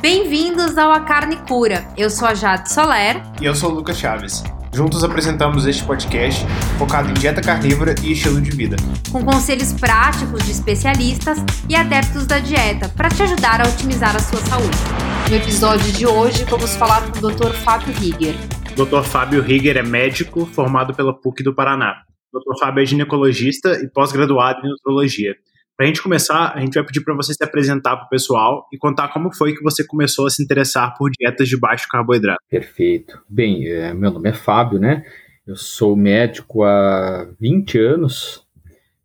Bem-vindos ao A Carne Cura. Eu sou a Jade Soler. E eu sou o Lucas Chaves. Juntos apresentamos este podcast focado em dieta carnívora e estilo de vida. Com conselhos práticos de especialistas e adeptos da dieta para te ajudar a otimizar a sua saúde. No episódio de hoje, vamos falar com o Dr. Fábio Rigger. Dr. Fábio Rigger é médico formado pela PUC do Paraná. Dr. Fábio é ginecologista e pós-graduado em nutrologia. Para a gente começar, a gente vai pedir para você se apresentar para o pessoal e contar como foi que você começou a se interessar por dietas de baixo carboidrato. Perfeito. Bem, é, meu nome é Fábio, né? Eu sou médico há 20 anos,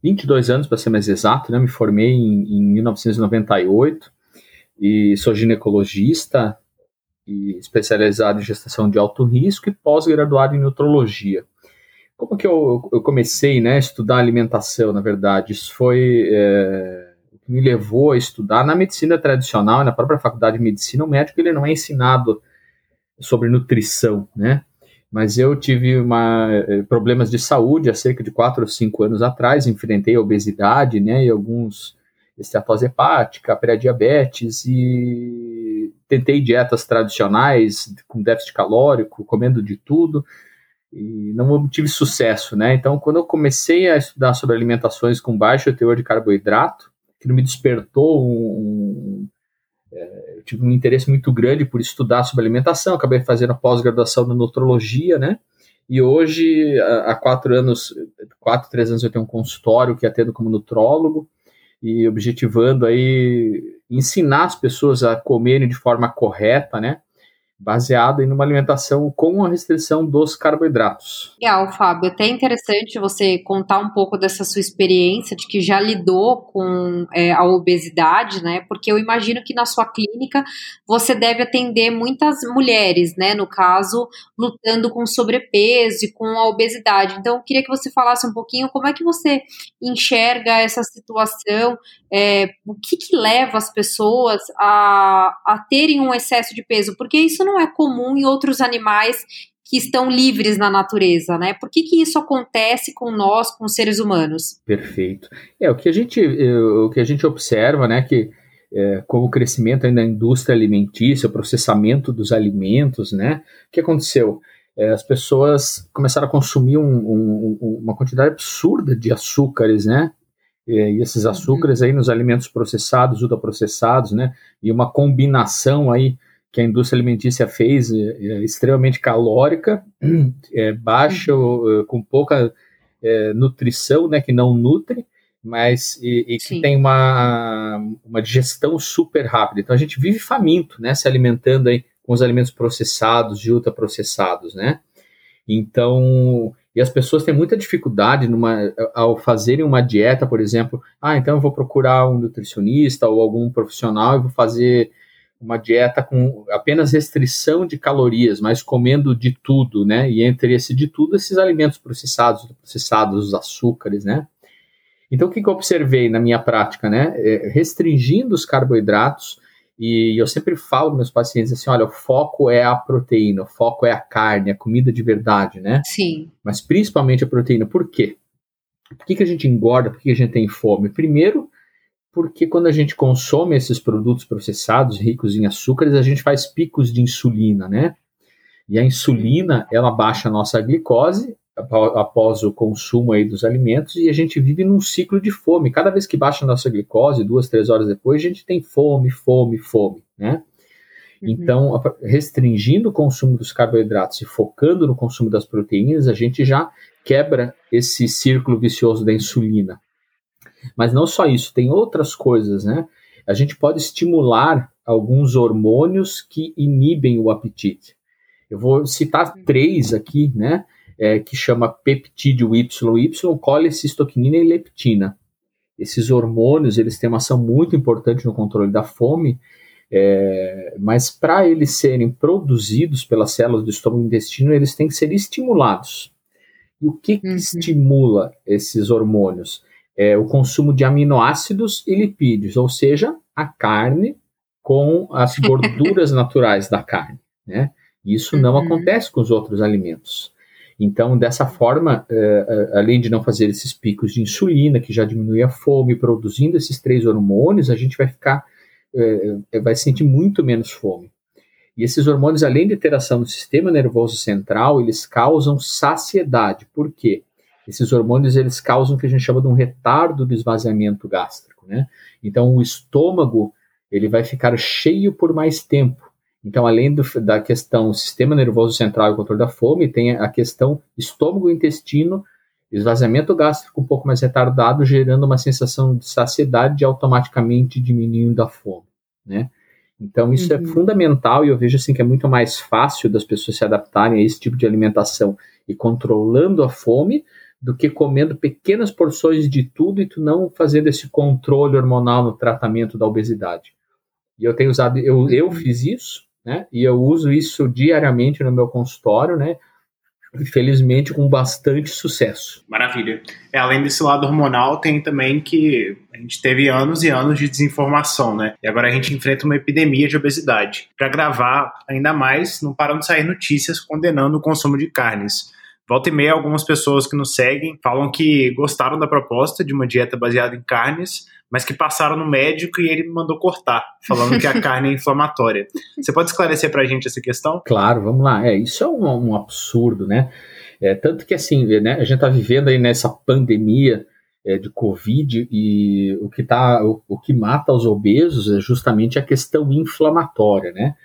22 anos para ser mais exato, né? Me formei em, em 1998 e sou ginecologista e especializado em gestação de alto risco e pós-graduado em nutrologia. Como que eu, eu comecei né, a estudar alimentação, na verdade? Isso foi é, o que me levou a estudar na medicina tradicional, na própria faculdade de medicina, o médico ele não é ensinado sobre nutrição, né? Mas eu tive uma, é, problemas de saúde há cerca de 4 ou 5 anos atrás, enfrentei a obesidade, né, e alguns esteatose hepática, pré-diabetes e tentei dietas tradicionais com déficit calórico, comendo de tudo, e não obtive sucesso, né? Então, quando eu comecei a estudar sobre alimentações com baixo teor de carboidrato, que me despertou um, um é, eu tive um interesse muito grande por estudar sobre alimentação, acabei fazendo pós-graduação na nutrologia, né? E hoje, há quatro anos, quatro, três anos eu tenho um consultório que atendo como nutrólogo e objetivando aí ensinar as pessoas a comerem de forma correta, né? Baseado em uma alimentação com a restrição dos carboidratos. Legal, Fábio. Até interessante você contar um pouco dessa sua experiência, de que já lidou com é, a obesidade, né? Porque eu imagino que na sua clínica você deve atender muitas mulheres, né? No caso, lutando com sobrepeso e com a obesidade. Então, eu queria que você falasse um pouquinho como é que você enxerga essa situação, é, o que, que leva as pessoas a, a terem um excesso de peso, porque isso não é comum em outros animais que estão livres na natureza, né? Por que, que isso acontece com nós, com os seres humanos? Perfeito. É o que a gente, é, o que a gente observa, né? Que é, com o crescimento da indústria alimentícia, o processamento dos alimentos, né? O que aconteceu? É, as pessoas começaram a consumir um, um, uma quantidade absurda de açúcares, né? e esses uhum. açúcares aí nos alimentos processados, ultraprocessados, né? E uma combinação aí que a indústria alimentícia fez é, é extremamente calórica, é, baixa, uhum. É, com pouca é, nutrição, né? Que não nutre, mas e, e que tem uma, uma digestão super rápida. Então a gente vive faminto, né? Se alimentando aí com os alimentos processados e ultraprocessados, né? Então e as pessoas têm muita dificuldade numa, ao fazerem uma dieta, por exemplo. Ah, então eu vou procurar um nutricionista ou algum profissional e vou fazer uma dieta com apenas restrição de calorias, mas comendo de tudo, né? E entre esse de tudo, esses alimentos processados, processados, os açúcares, né? Então, o que, que eu observei na minha prática, né? É, restringindo os carboidratos, e eu sempre falo para meus pacientes assim: olha, o foco é a proteína, o foco é a carne, a comida de verdade, né? Sim. Mas principalmente a proteína. Por quê? Por que, que a gente engorda? Por que, que a gente tem fome? Primeiro, porque quando a gente consome esses produtos processados ricos em açúcares, a gente faz picos de insulina, né? E a insulina, ela baixa a nossa glicose, após o consumo aí dos alimentos e a gente vive num ciclo de fome. Cada vez que baixa a nossa glicose, duas, três horas depois, a gente tem fome, fome, fome, né? Uhum. Então, restringindo o consumo dos carboidratos e focando no consumo das proteínas, a gente já quebra esse círculo vicioso da insulina. Mas não só isso, tem outras coisas, né? A gente pode estimular alguns hormônios que inibem o apetite. Eu vou citar três aqui, né? é, que chama peptídeo YY, colecistoquinina e leptina. Esses hormônios eles têm uma ação muito importante no controle da fome, é, mas para eles serem produzidos pelas células do estômago e intestino, eles têm que ser estimulados. E o que, que uhum. estimula esses hormônios? É o consumo de aminoácidos e lipídios, ou seja, a carne com as gorduras naturais da carne. Né? Isso não uhum. acontece com os outros alimentos. Então, dessa forma, é, é, além de não fazer esses picos de insulina, que já diminui a fome, produzindo esses três hormônios, a gente vai ficar é, vai sentir muito menos fome. E esses hormônios, além de ter ação no sistema nervoso central, eles causam saciedade. Por quê? Esses hormônios eles causam o que a gente chama de um retardo do esvaziamento gástrico, né? Então o estômago ele vai ficar cheio por mais tempo. Então, além do, da questão sistema nervoso central e controle da fome, tem a questão estômago-intestino, esvaziamento gástrico um pouco mais retardado, gerando uma sensação de saciedade e automaticamente diminuindo a fome, né? Então, isso é uhum. é fundamental e eu vejo assim que é muito mais fácil das pessoas se adaptarem a esse tipo de alimentação e controlando a fome do que comendo pequenas porções de tudo e tu não fazendo esse controle hormonal no tratamento da obesidade. E eu tenho usado, eu, eu uhum. fiz isso, né? E eu uso isso diariamente no meu consultório, né? Infelizmente com bastante sucesso. Maravilha. É, além desse lado hormonal, tem também que a gente teve anos e anos de desinformação, né? E agora a gente enfrenta uma epidemia de obesidade. Para gravar ainda mais, não param de sair notícias condenando o consumo de carnes. Volta e meia, algumas pessoas que nos seguem falam que gostaram da proposta de uma dieta baseada em carnes, mas que passaram no médico e ele me mandou cortar, falando que a carne é inflamatória. Você pode esclarecer para a gente essa questão? Claro, vamos lá. É, isso é um, um absurdo, né? É, tanto que assim, né, a gente está vivendo aí nessa pandemia é, de Covid e o que, tá, o, o que mata os obesos é justamente a questão inflamatória, né?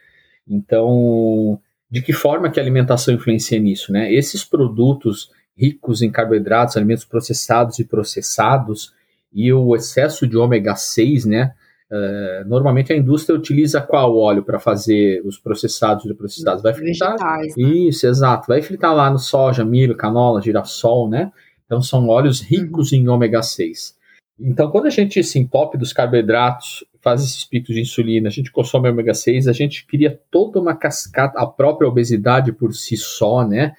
Então, de que forma que a alimentação influencia nisso, né? Esses produtos ricos em carboidratos, alimentos processados e processados, e o excesso de ômega 6, né? Uh, normalmente a indústria utiliza qual óleo para fazer os processados e processados? Vai fritar. Vegetais, né? Isso, exato. Vai fritar lá no soja, milho, canola, girassol, né? Então são óleos ricos uhum. em ômega 6. Então, quando a gente se entope dos carboidratos faz esses picos de insulina, a gente consome ômega 6, a gente cria toda uma cascata, a própria obesidade por si só, né?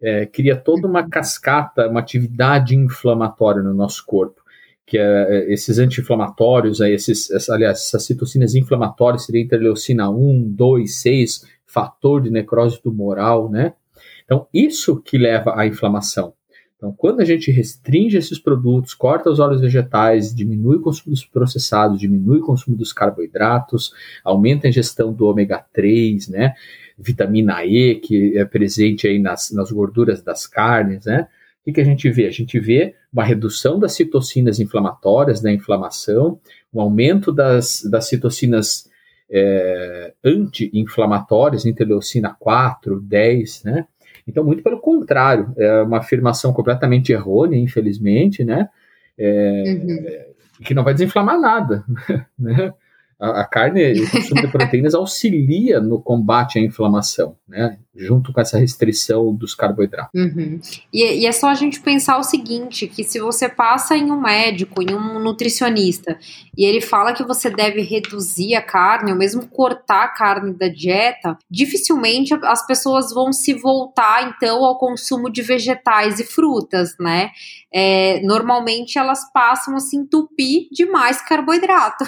É, cria toda uma cascata, uma atividade inflamatória no nosso corpo, que é, é esses anti-inflamatórios, esses, aliás, essas citocinas inflamatórias seria interleucina 1, 2, 6, fator de necrose tumoral, né? Então, isso que leva à inflamação. Então, quando a gente restringe esses produtos, corta os óleos vegetais, diminui o consumo dos processados, diminui o consumo dos carboidratos, aumenta a ingestão do ômega 3, né? Vitamina E, que é presente aí nas, nas gorduras das carnes, né? O que, que a gente vê? A gente vê uma redução das citocinas inflamatórias, da inflamação, um aumento das, das citocinas é, anti-inflamatórias, interleucina 4, 10, né? Então, muito pelo contrário, é uma afirmação completamente errônea, infelizmente, né? É, uhum. Que não vai desinflamar nada, né? A, a carne o consumo de proteínas auxilia no combate à inflamação, né? junto com essa restrição dos carboidratos. Uhum. E, e, é só a gente pensar o seguinte, que se você passa em um médico, em um nutricionista, e ele fala que você deve reduzir a carne, ou mesmo cortar a carne da dieta, dificilmente as pessoas vão se voltar, então, ao consumo de vegetais e frutas, né? É, normalmente elas passam a se entupir de mais carboidrato.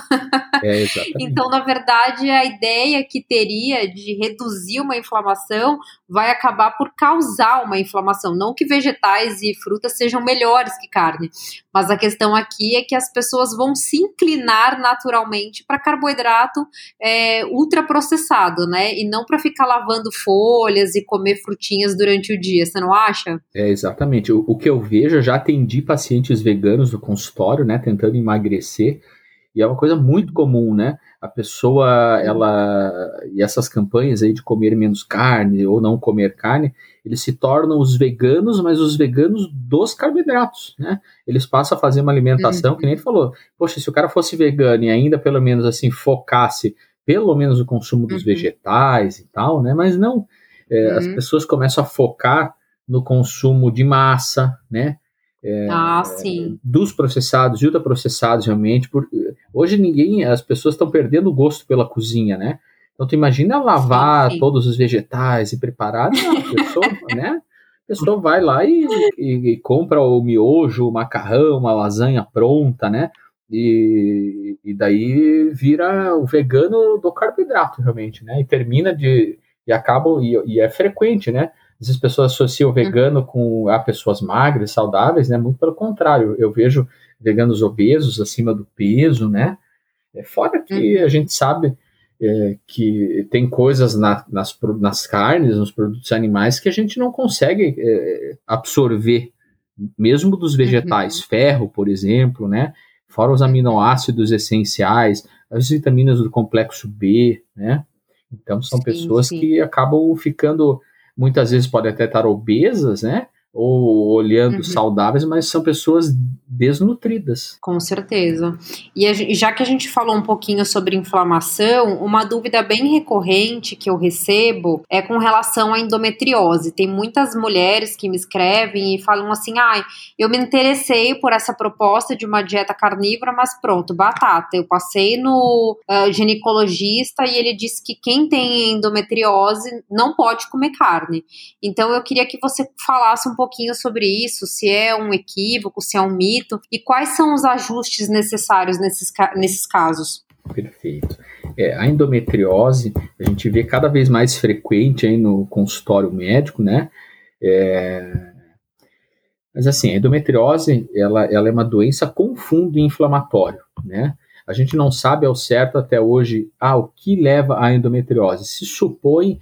É, então, na verdade, a ideia que teria de reduzir uma inflamação vai acabar por causar uma inflamação. Não que vegetais e frutas sejam melhores que carne, mas a questão aqui é que as pessoas vão se inclinar naturalmente para carboidrato é, ultraprocessado, né? E não para ficar lavando folhas e comer frutinhas durante o dia, você não acha? É, exatamente. O, o que eu vejo, eu já atendi pacientes veganos no consultório, né, tentando emagrecer, e é uma coisa muito comum, né? A pessoa, ela, e essas campanhas aí de comer menos carne ou não comer carne, eles se tornam os veganos, mas os veganos dos carboidratos, né? Eles passam a fazer uma alimentação, uhum. que nem ele falou, poxa, se o cara fosse vegano e ainda pelo menos assim focasse pelo menos o consumo dos uhum. vegetais e tal, né? Mas não, é, uhum. as pessoas começam a focar no consumo de massa, né? É, ah, sim. Dos processados e ultraprocessados, realmente. Por, hoje ninguém, as pessoas estão perdendo o gosto pela cozinha, né? Então tu imagina lavar sim, sim. todos os vegetais e preparar, não, a pessoa, né? A pessoa vai lá e, e, e, compra o miojo, o macarrão, uma lasanha pronta, né? E, e daí vira o vegano do carboidrato, realmente, né? E termina de. E acabam, e, e é frequente, né? As pessoas associam o vegano uhum. com a pessoas magras, saudáveis, né? Muito pelo contrário. Eu vejo veganos obesos, acima do peso, né? É, fora que uhum. a gente sabe é, que tem coisas na, nas, nas carnes, nos produtos animais, que a gente não consegue é, absorver, mesmo dos vegetais. Uhum. Ferro, por exemplo, né? Fora os aminoácidos essenciais, as vitaminas do complexo B, né? Então são sim, pessoas sim. que acabam ficando, muitas vezes podem até estar obesas, né? Ou olhando uhum. saudáveis, mas são pessoas desnutridas. Com certeza. E já que a gente falou um pouquinho sobre inflamação, uma dúvida bem recorrente que eu recebo é com relação à endometriose. Tem muitas mulheres que me escrevem e falam assim: ai, eu me interessei por essa proposta de uma dieta carnívora, mas pronto, batata. Eu passei no uh, ginecologista e ele disse que quem tem endometriose não pode comer carne. Então eu queria que você falasse um pouco pouquinho sobre isso, se é um equívoco, se é um mito, e quais são os ajustes necessários nesses, nesses casos. Perfeito. É, a endometriose, a gente vê cada vez mais frequente aí no consultório médico, né? É... Mas assim, a endometriose, ela, ela é uma doença com fundo inflamatório, né? A gente não sabe ao certo até hoje ah, o que leva à endometriose. Se supõe.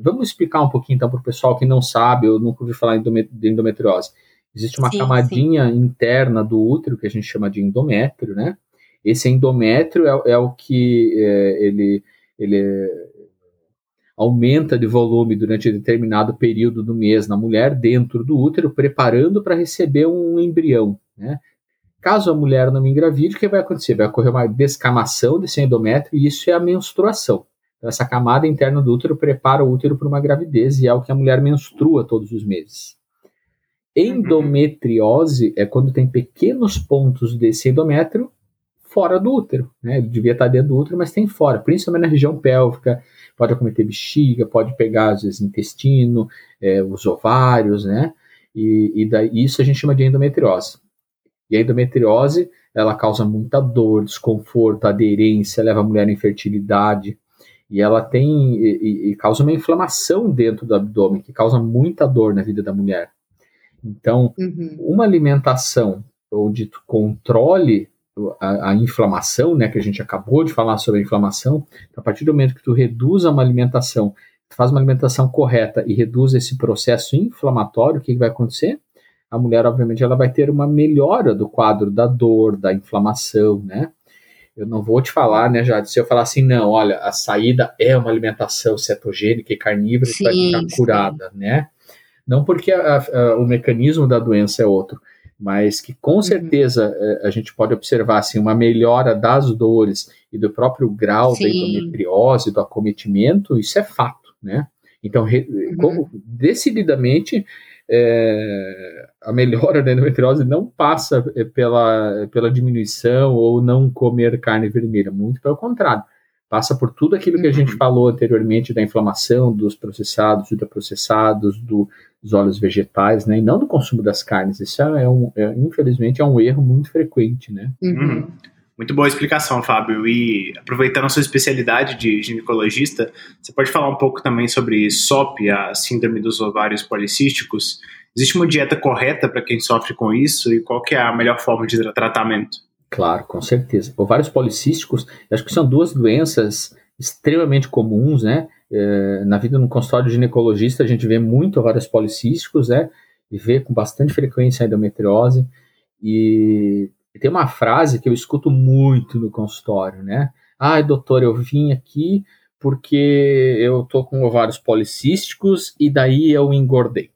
Vamos explicar um pouquinho então para o pessoal que não sabe ou nunca ouviu falar de endometriose. Existe uma sim, camadinha sim. interna do útero que a gente chama de endométrio, né? Esse endométrio é, é o que é, ele, ele aumenta de volume durante determinado período do mês na mulher dentro do útero, preparando para receber um embrião, né? Caso a mulher não engravide, o que vai acontecer? Vai ocorrer uma descamação desse endométrio e isso é a menstruação. Então, essa camada interna do útero prepara o útero para uma gravidez e é o que a mulher menstrua todos os meses. Endometriose é quando tem pequenos pontos desse endométrio fora do útero. Né? Ele devia estar dentro do útero, mas tem fora, principalmente na região pélvica. Pode acometer bexiga, pode pegar, às vezes, intestino, é, os ovários, né? E, e daí, isso a gente chama de endometriose. E a endometriose, ela causa muita dor, desconforto, aderência, leva a mulher à infertilidade. E ela tem e, e, causa uma inflamação dentro do abdômen, que causa muita dor na vida da mulher. Então, uhum. uma alimentação onde tu controle a, a, inflamação, né, que a gente acabou de falar sobre a inflamação, a partir do momento que tu reduz uma alimentação, tu faz uma alimentação correta e reduz esse processo inflamatório, o que, que vai acontecer? A mulher, obviamente, ela vai ter uma melhora do quadro da dor, da inflamação, né? Eu não vou te falar, né, Jade, se eu falar assim, não, olha, a saída é uma alimentação cetogênica e carnívora que vai ficar curada, sim. né? Não porque a, a, o mecanismo da doença é outro, mas que com uhum. certeza é, a gente pode observar assim, uma melhora das dores e do próprio grau sim. da endometriose, do acometimento, isso é fato, né? Então, uhum. como, decididamente, é, a melhora da endometriose não passa é, pela, pela diminuição ou não comer carne vermelha, muito pelo contrário. Passa por tudo aquilo que a gente uhum. falou anteriormente da inflamação, dos processados, ultraprocessados, do, dos óleos vegetais, né? E não do consumo das carnes. Isso é, um, é, infelizmente, é um erro muito frequente, né? Uhum. Muito boa explicação, Fábio. E aproveitando a sua especialidade de ginecologista, você pode falar um pouco também sobre SOP, a síndrome dos ovários policísticos. Existe uma dieta correta para quem sofre com isso e qual que é a melhor forma de tratamento? Claro, com certeza. Ovários policísticos, acho que são duas doenças extremamente comuns, né? É, na vida no consultório ginecologista a gente vê muito ovários policísticos, né? E vê com bastante frequência a endometriose. E tem uma frase que eu escuto muito no consultório, né? Ai, doutor, eu vim aqui porque eu tô com ovários policísticos e daí eu engordei.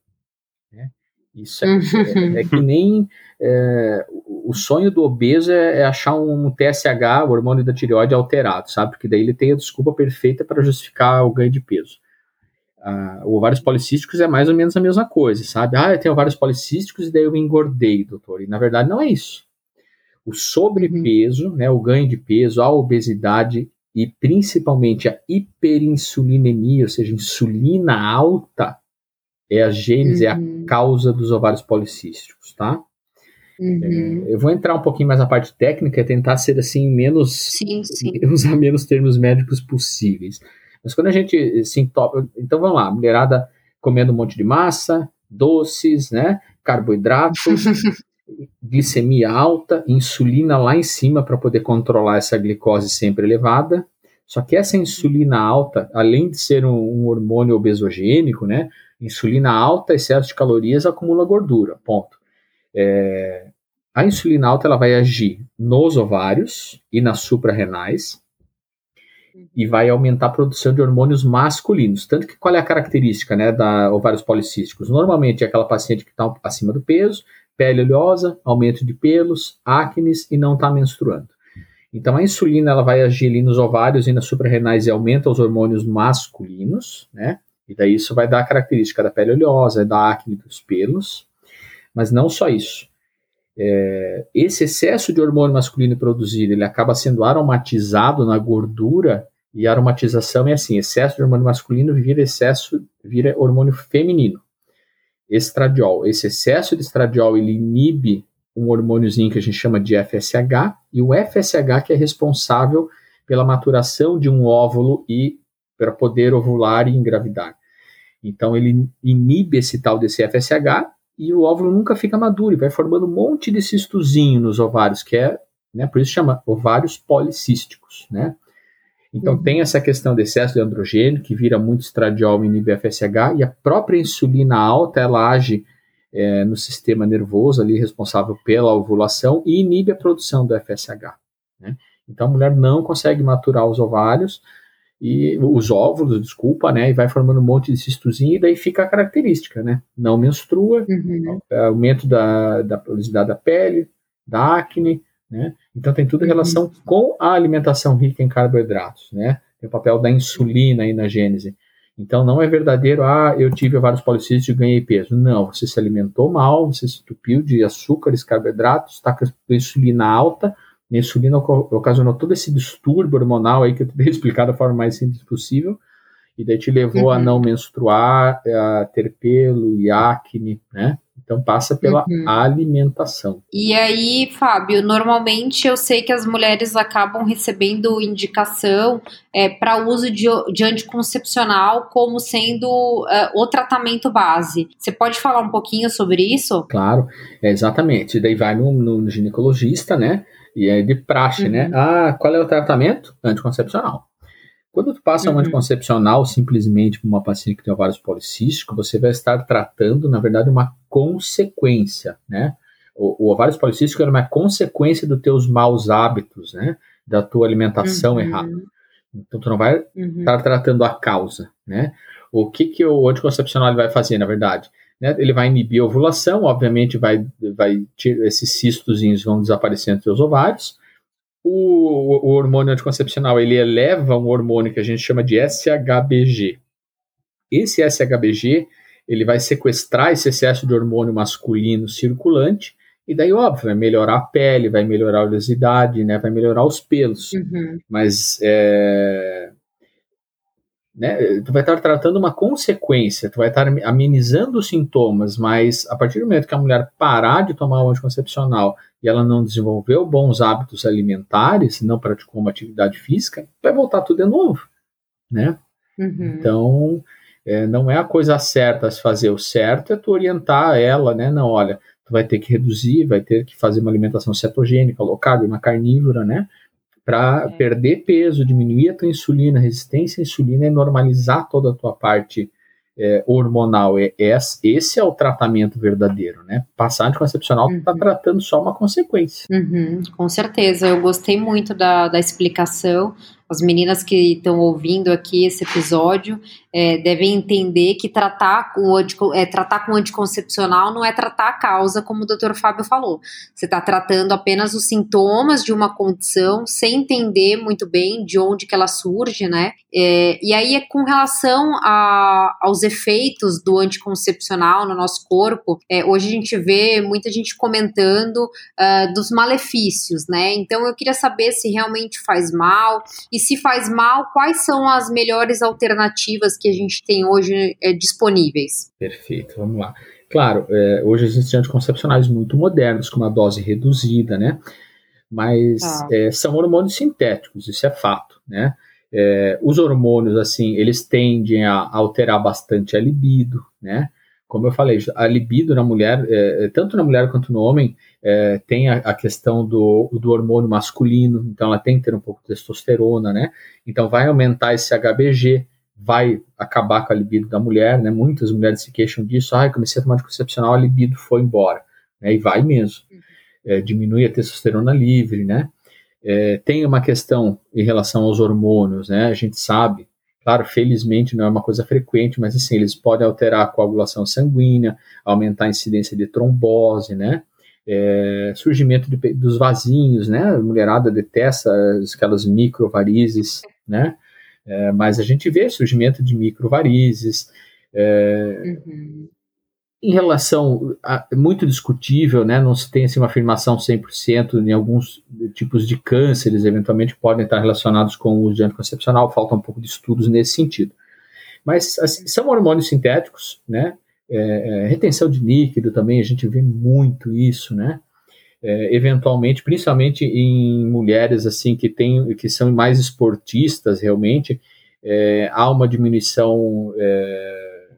Né? Isso é, é, é, que nem é, o sonho do obeso é, é, achar um TSH, o hormônio da tireoide, alterado, sabe? Porque daí ele tem a desculpa perfeita para justificar o ganho de peso. Ah, ovários policísticos é mais ou menos a mesma coisa, sabe? Ah, eu tenho ovários policísticos e daí eu engordei, doutor. E na verdade não é isso o sobrepeso, uhum. né, o ganho de peso, a obesidade e principalmente a hiperinsulinemia, ou seja, insulina alta, é a gênese, uhum. é a uhum. causa dos ovários policísticos, tá? Uhum. É, eu vou entrar um pouquinho mais na parte técnica, tentar ser assim menos, sim, sim. usar menos termos médicos possíveis. Mas quando a gente se entope, então vamos lá, mulherada comendo um monte de massa, doces, né, carboidratos, glicemia alta, insulina lá em cima para poder controlar essa glicose sempre elevada. Só que essa insulina alta, além de ser um, um hormônio obesogênico, né? Insulina alta, excesso de calorias, acumula gordura. Ponto. É, a insulina alta ela vai agir nos ovários e nas suprarrenais e vai aumentar a produção de hormônios masculinos. Tanto que qual é a característica né, da ovários policísticos? Normalmente é aquela paciente que está acima do peso, pele oleosa, aumento de pelos, acnes e não está menstruando. Então a insulina ela vai agir ali nos ovários e nas suprarrenais e aumenta os hormônios masculinos, né? E daí isso vai dar a característica da pele oleosa, da acne dos pelos. Mas não só isso. É, esse excesso de hormônio masculino produzido, ele acaba sendo aromatizado na gordura e a aromatização é assim, excesso de hormônio masculino vira excesso, vira hormônio feminino. Estradiol. Esse excesso de estradiol, ele inibe um hormôniozinho que a gente chama de FSH, e o FSH que é responsável pela maturação de um óvulo e para poder ovular e engravidar. Então ele inibe esse tal desse FSH e o óvulo nunca fica maduro e vai formando um monte de cistozinho nos ovários, que é, né, por isso chama ovários policísticos, né? Então uhum. tem essa questão de excesso de androgênio, que vira muito estradiol e inibe FSH, e a própria insulina alta, ela age é, no sistema nervoso ali responsável pela ovulação e inibe a produção do FSH. Né? Então a mulher não consegue maturar os ovários e os óvulos, desculpa, né? E vai formando um monte de cistozinho e daí fica a característica, né? Não menstrua, uhum. Aumento da, da da pele, da acne, né? Então tem tudo em relação uhum. com a alimentação rica em carboidratos, né? Tem o papel da insulina aí na gênese. Então não é verdadeiro, ah, eu tive vários policísticos e ganhei peso. Não, você se alimentou mal, você se entupiu de açúcares, carboidratos, está com a insulina alta, a insulina ocasionou todo esse distúrbio hormonal aí que eu tentei explicar da forma mais simples possível, e daí te levou uhum. a não menstruar, a ter pelo e acne, né? Então passa pela uhum. alimentação. E aí, Fábio, normalmente eu sei que as mulheres acabam recebendo indicação é, para uso de, de, anticoncepcional como sendo uh, o tratamento base. Você pode falar um pouquinho sobre isso? Claro, é, exatamente. Daí vai no, no, ginecologista, né? E é de praxe, né? uhum. né? Ah, qual é o tratamento? Anticoncepcional. Quando tu passa uhum. um anticoncepcional simplesmente para uma paciente que tem ovários policísticos, você vai estar tratando, na verdade, uma consequência, né? O, o ovários policístico é uma consequência dos teus maus hábitos, né? Da tua alimentação uhum. errada. Então, tu não vai uhum. estar tratando a causa, né? O que, que o anticoncepcional vai fazer, na verdade? Né? Ele vai inibir a ovulação, obviamente vai, vai esses cistozinhos vão desaparecer entre os ovários, o, o hormônio anticoncepcional ele eleva um hormônio que a gente chama de SHBG. Esse SHBG ele vai sequestrar esse excesso de hormônio masculino circulante e daí, óbvio, vai melhorar a pele, vai melhorar a oleosidade, né, vai melhorar os pelos. Uhum. Mas é, né, tu vai estar tratando uma consequência, tu vai estar amenizando os sintomas, mas a partir do momento que a mulher parar de tomar o anticoncepcional e ela não desenvolveu bons hábitos alimentares, não praticou uma atividade física, vai voltar tudo de novo, né? Uhum. Então, é, não é a coisa certa a se fazer. O certo é tu orientar ela, né? Não, olha, tu vai ter que reduzir, vai ter que fazer uma alimentação cetogênica, low carb, uma carnívora, né? Para é. perder peso, diminuir a tua insulina, resistência à insulina e normalizar toda a tua parte é, hormonal. É, é, esse é o tratamento verdadeiro, né? Passar anticoncepcional está uhum. tratando só uma consequência. Uhum, com certeza, eu gostei muito da, da explicação as meninas que estão ouvindo aqui esse episódio é, devem entender que tratar com, é, tratar com anticoncepcional não é tratar a causa, como o doutor Fábio falou. Você está tratando apenas os sintomas de uma condição sem entender muito bem de onde que ela surge, né? É, e aí, com relação a, aos efeitos do anticoncepcional no nosso corpo, é, hoje a gente vê muita gente comentando uh, dos malefícios, né? Então eu queria saber se realmente faz mal e se faz mal, quais são as melhores alternativas que a gente tem hoje é, disponíveis? Perfeito, vamos lá. Claro, é, hoje existem anticoncepcionais muito modernos, com uma dose reduzida, né? Mas ah. é, são hormônios sintéticos, isso é fato, né? É, os hormônios, assim, eles tendem a alterar bastante a libido, né? Como eu falei, a libido na mulher, é, tanto na mulher quanto no homem, é, tem a, a, questão do, do hormônio masculino, então ela tem que ter um pouco de testosterona, né? Então vai aumentar esse HBG, vai acabar com a libido da mulher, né? Muitas mulheres se queixam disso, ah, comecei a tomar anticoncepcional, a libido foi embora, né? E vai mesmo. Uhum. É, diminui a testosterona livre, né? É, tem uma questão em relação aos hormônios, né? A gente sabe, claro, felizmente não é uma coisa frequente, mas assim, eles podem alterar a coagulação sanguínea, aumentar a incidência de trombose, né? é, surgimento de, dos vasinhos, né? A mulherada detesta aquelas microvarizes, né? É, mas a gente vê surgimento de microvarizes. É, uhum. Em relação a, muito discutível, né? Não se tem assim, uma afirmação 100% em alguns tipos de cânceres, eventualmente podem estar relacionados com o uso de anticoncepcional, falta um pouco de estudos nesse sentido. Mas assim, são hormônios sintéticos, né? É, é, retenção de líquido também, a gente vê muito isso, né? É, eventualmente, principalmente em mulheres assim que tem, que são mais esportistas realmente, é, há uma diminuição é,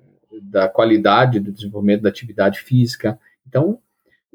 da qualidade do desenvolvimento da atividade física. Então,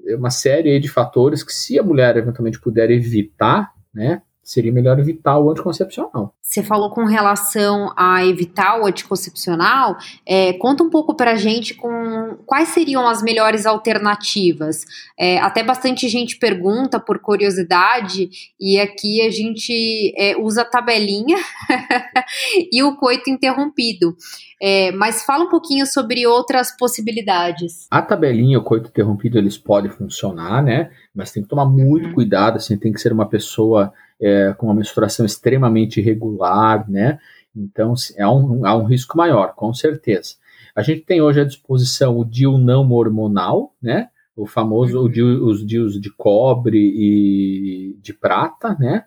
é uma série de fatores que, se a mulher eventualmente puder evitar, né, seria melhor evitar o anticoncepcional. Você falou com relação a evitar o anticoncepcional, é, conta um pouco pra gente com quais seriam as melhores alternativas. É, até bastante gente pergunta por curiosidade, e aqui a gente é, usa a tabelinha e o coito interrompido. É, mas fala um pouquinho sobre outras possibilidades. A tabelinha e o coito interrompido, eles podem funcionar, né? Mas tem que tomar muito uhum. cuidado, assim, tem que ser uma pessoa é, com uma menstruação extremamente irregular, né? Então, é um, há um risco maior, com certeza. A gente tem hoje à disposição o DIU não hormonal, né? O famoso uhum. DIU, os DIUs de cobre e de prata, né?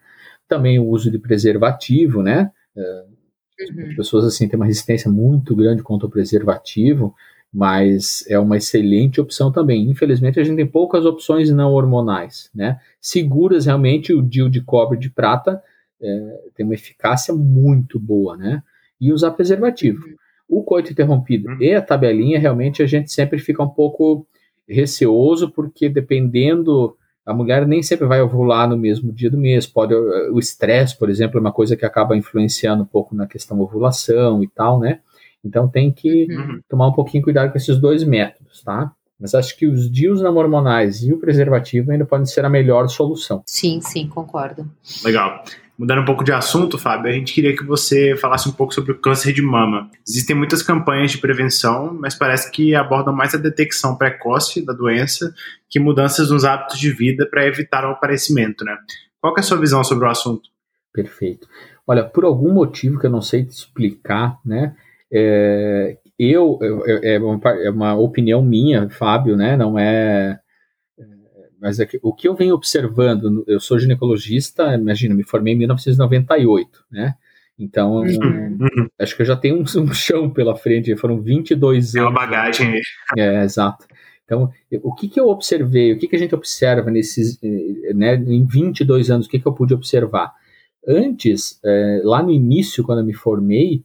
Também o uso de preservativo, né? É, uhum. As pessoas assim têm uma resistência muito grande contra o preservativo, mas é uma excelente opção também. Infelizmente, a gente tem poucas opções não hormonais, né? Seguras, realmente, o DIU de cobre de prata é, tem uma eficácia muito boa, né? E usar preservativo. O coito interrompido uhum. e a tabelinha, realmente, a gente sempre fica um pouco receoso, porque dependendo, a mulher nem sempre vai ovular no mesmo dia do mês. Pode, o estresse, por exemplo, é uma coisa que acaba influenciando um pouco na questão ovulação e tal, né? Então tem que uhum. tomar um pouquinho cuidado com esses dois métodos, tá? Mas acho que os DIUs não hormonais e o preservativo ainda podem ser a melhor solução. Sim, sim, concordo. Legal. Mudando um pouco de assunto, Fábio, a gente queria que você falasse um pouco sobre o câncer de mama. Existem muitas campanhas de prevenção, mas parece que abordam mais a detecção precoce da doença que mudanças nos hábitos de vida para evitar o aparecimento, né? Qual é a sua visão sobre o assunto? Perfeito. Olha, por algum motivo que eu não sei te explicar, né? É, eu, é uma, é uma opinião minha, Fábio, né? Não é. é mas é que, o que eu venho observando, eu sou ginecologista, imagina, me formei em 1998, né? Então, uhum. acho que eu já tenho um, um, chão pela frente, foram 22 anos. É uma bagagem. É, exato. Então, o que, que eu observei, o que, que a gente observa nesses, eh, né, em 22 anos, o que, que eu pude observar? Antes, é, lá no início, quando eu me formei,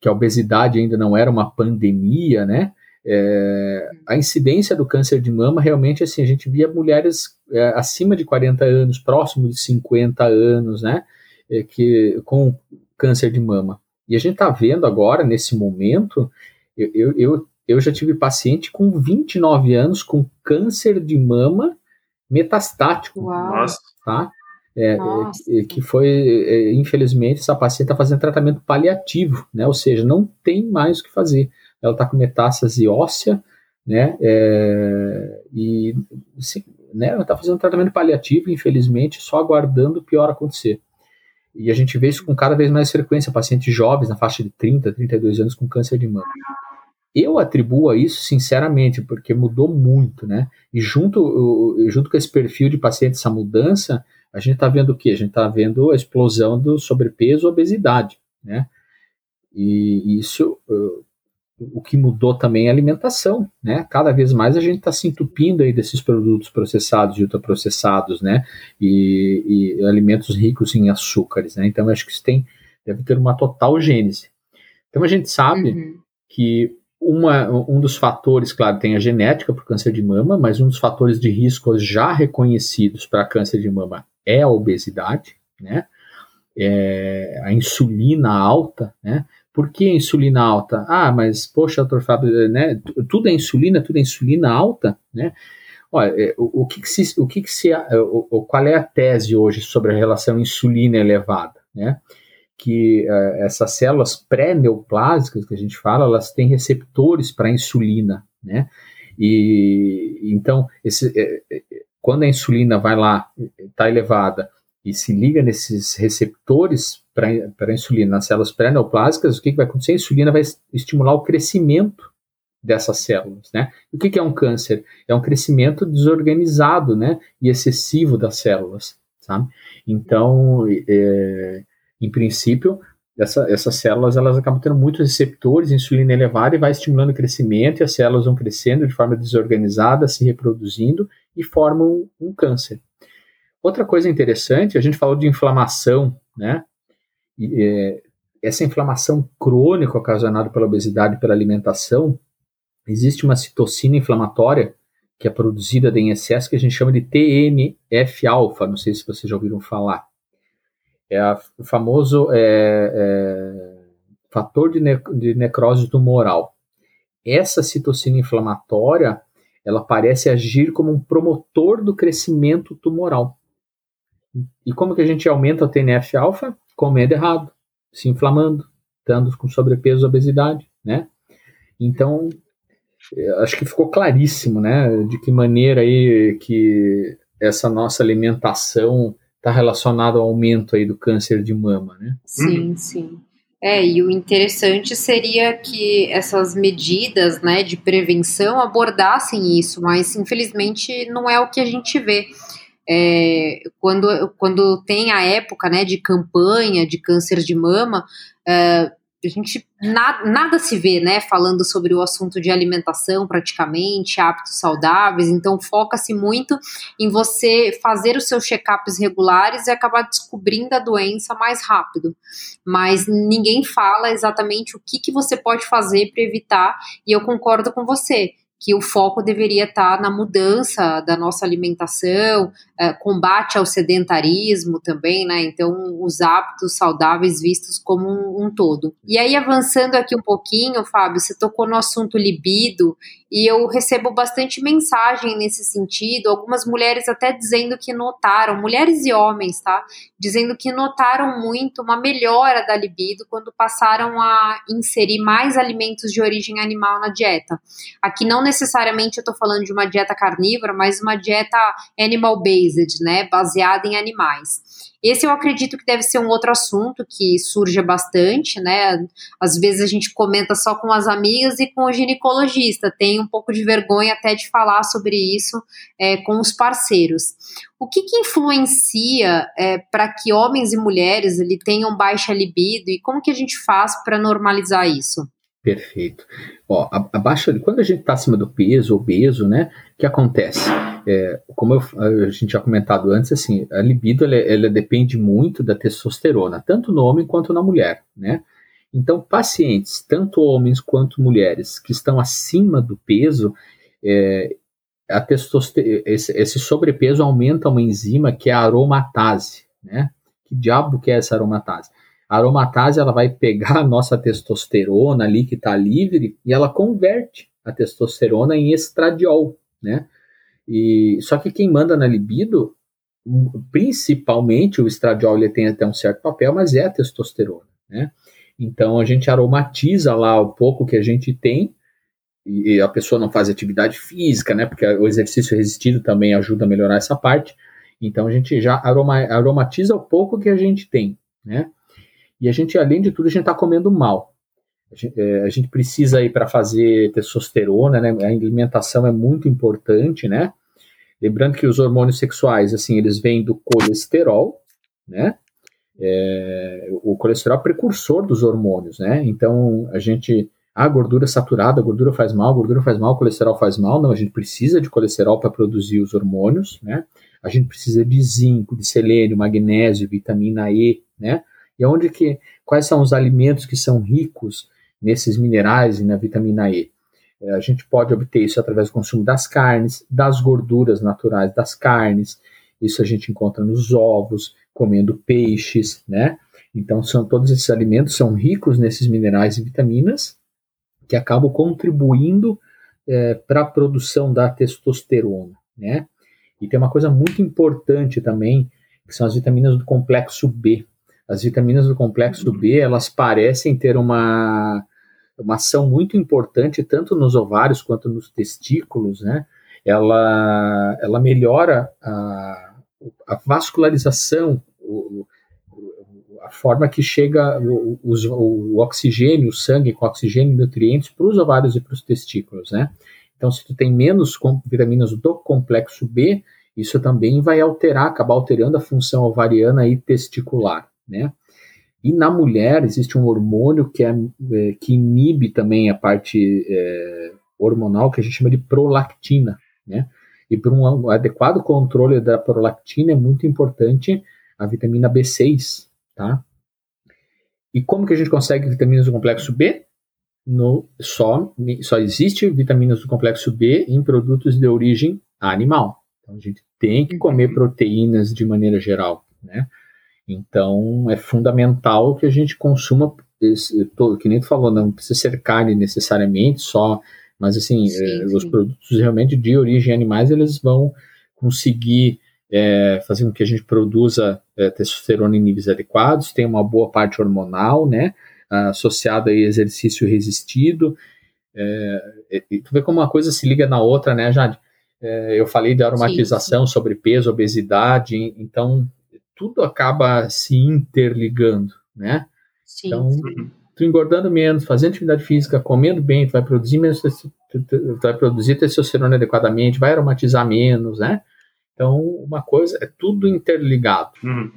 que a obesidade ainda não era uma pandemia, né? É, a incidência do câncer de mama realmente assim a gente via mulheres é, acima de 40 anos, próximo de 50 anos, né? É, que com câncer de mama. E a gente está vendo agora nesse momento, eu, eu, eu já tive paciente com 29 anos com câncer de mama metastático. Uau. Tá? É, é, que foi, é, infelizmente, essa paciente está fazendo tratamento paliativo, né? Ou seja, não tem mais o que fazer. Ela está com metástase óssea, né? É, e se, né, ela está fazendo tratamento paliativo, infelizmente, só aguardando o pior acontecer. E a gente vê isso com cada vez mais frequência, pacientes jovens, na faixa de 30, 32 anos, com câncer de mama. Eu atribuo a isso, sinceramente, porque mudou muito, né? E junto, junto com esse perfil de paciente, essa mudança, a gente está vendo o que? A gente está vendo a explosão do sobrepeso e obesidade, né? E isso, uh, o que mudou também é a alimentação, né? Cada vez mais a gente está se entupindo aí desses produtos processados e ultraprocessados, né? E, e, alimentos ricos em açúcares, né? Então acho que isso tem deve ter uma total gênese. Então a gente sabe uhum. que uma, um dos fatores, claro, tem a genética para o câncer de mama, mas um dos fatores de risco já reconhecidos para câncer de mama é a obesidade, né? É, a insulina alta, né? Por que insulina alta? Ah, mas, poxa, doutor Fábio, né? Tudo é insulina, tudo é insulina alta, né? Olha, é, o, o que, que se, o que, que se, o, qual é a tese hoje sobre a relação insulina elevada, né? que uh, essas células pré-neoplásicas que a gente fala, elas têm receptores para insulina, né? E então, esse, é, quando a insulina vai lá, está elevada e se liga nesses receptores para a insulina nas células pré-neoplásicas, o que, que vai acontecer? A insulina vai estimular o crescimento dessas células, né? O que, que é um câncer? É um crescimento desorganizado, né? E excessivo das células, sabe? Então, é, em princípio, essa, essas células elas acabam tendo muitos receptores, insulina elevada e vai estimulando o crescimento e as células vão crescendo de forma desorganizada, se reproduzindo e formam um câncer. Outra coisa interessante, a gente falou de inflamação, né? E, é, essa inflamação crônica ocasionada pela obesidade e pela alimentação, existe uma citocina inflamatória que é produzida em excesso que a gente chama de TNF-alfa, não sei se vocês já ouviram falar. É a, o famoso é, é, fator de, ne, de necrose tumoral. Essa citocina inflamatória, ela parece agir como um promotor do crescimento tumoral. E como que a gente aumenta o TNF-alfa? Comendo errado, se inflamando, estando com sobrepeso, obesidade, né? Então, acho que ficou claríssimo, né, de que maneira aí que essa nossa alimentação está relacionado ao aumento aí do câncer de mama, né? Sim, sim. É, e o interessante seria que essas medidas né, de prevenção abordassem isso, mas infelizmente não é o que a gente vê. É, quando, quando tem a época né, de campanha de câncer de mama, é, a gente nada, se vê, né, falando sobre o assunto de alimentação praticamente, hábitos saudáveis, então foca-se muito em você fazer os seus check-ups regulares e acabar descobrindo a doença mais rápido. Mas ninguém fala exatamente o que, que você pode fazer para evitar, e eu concordo com você que o foco deveria estar na mudança da nossa alimentação, é, combate ao sedentarismo também, né? Então, os hábitos saudáveis vistos como um, um, todo. E aí, avançando aqui um pouquinho, Fábio, você tocou no assunto libido, e eu recebo bastante mensagem nesse sentido, algumas mulheres até dizendo que notaram, mulheres e homens, tá? Dizendo que notaram muito uma melhora da libido quando passaram a inserir mais alimentos de origem animal na dieta. Aqui não necessariamente eu tô falando de uma dieta carnívora, mas uma dieta animal-based, né? Baseada em animais. Esse eu acredito que deve ser um outro assunto que surge bastante, né? Às vezes a gente comenta só com as amigas e com o ginecologista, tem um pouco de vergonha até de falar sobre isso é, com os parceiros. O que, que influencia é, para que homens e mulheres ele, tenham baixa libido e como que a gente faz para normalizar isso? Perfeito. Ó, abaixo, quando a gente está acima do peso, obeso, né? O que acontece? É, como eu, a gente já comentado antes, assim, a libido ela, ela, depende muito da testosterona, tanto no homem quanto na mulher, né? Então, pacientes, tanto homens quanto mulheres, que estão acima do peso, é, a testosterona, esse, esse, sobrepeso aumenta uma enzima que é a aromatase, né? Que diabo que é essa aromatase? A aromatase ela vai pegar a nossa testosterona ali que está livre e ela converte a testosterona em estradiol, né? E só que quem manda na libido, principalmente o estradiol, ele tem até um certo papel, mas é a testosterona, né? Então a gente aromatiza lá o pouco que a gente tem e a pessoa não faz atividade física, né? Porque o exercício resistido também ajuda a melhorar essa parte. Então a gente já aroma, aromatiza o pouco que a gente tem, né? E a gente, além de tudo, a gente está comendo mal. A gente, é, a gente precisa ir para fazer testosterona, né? A alimentação é muito importante, né? Lembrando que os hormônios sexuais, assim, eles vêm do colesterol, né? É, o colesterol é precursor dos hormônios, né? Então, a gente, ah, gordura saturada, gordura faz mal, gordura faz mal, colesterol faz mal. Não, a gente precisa de colesterol para produzir os hormônios, né? A gente precisa de zinco, de selênio, magnésio, vitamina E, né? E onde que, quais são os alimentos que são ricos nesses minerais e na vitamina E. É, a gente pode obter isso através do consumo das carnes, das gorduras naturais das carnes. Isso a gente encontra nos ovos, comendo peixes, né? Então, são todos esses alimentos são ricos nesses minerais e vitaminas que acabam contribuindo é, para a produção da testosterona, né? E tem uma coisa muito importante também, que são as vitaminas do complexo B. As vitaminas do complexo B, elas parecem ter uma, uma ação muito importante tanto nos ovários quanto nos testículos, né? Ela, ela melhora a, a vascularização, o, a forma que chega o, o, oxigênio, o sangue com oxigênio e nutrientes para os ovários e para os testículos, né? Então, se tu tem menos vitaminas do complexo B, isso também vai alterar, acabar alterando a função ovariana e testicular, né? E na mulher existe um hormônio que, é, é que inibe também a parte é, hormonal que a gente chama de prolactina, né? E para um adequado controle da prolactina é muito importante a vitamina B6, tá? E como que a gente consegue vitaminas do complexo B? No, só, só existe vitaminas do complexo B em produtos de origem animal. Então a gente tem que comer uhum. proteínas de maneira geral, né? Então é fundamental que a gente consuma, esse, que nem tu falou, não precisa ser carne necessariamente só, mas assim, sim, eh, os produtos realmente de origem animais eles vão conseguir é, fazer com que a gente produza é, testosterona em níveis adequados, tem uma boa parte hormonal, né, associada a exercício resistido, é, e tu vê como uma coisa se liga na outra, né, Jade? Eu falei de aromatização, sim, sim. sobrepeso, obesidade, então tudo acaba se interligando, né? Sim, então, tu engordando menos, fazendo atividade física, comendo bem, tu vai produzir menos, tu vai produzir testosterona adequadamente, vai aromatizar menos, né? Então, uma coisa é tudo interligado. Uhum.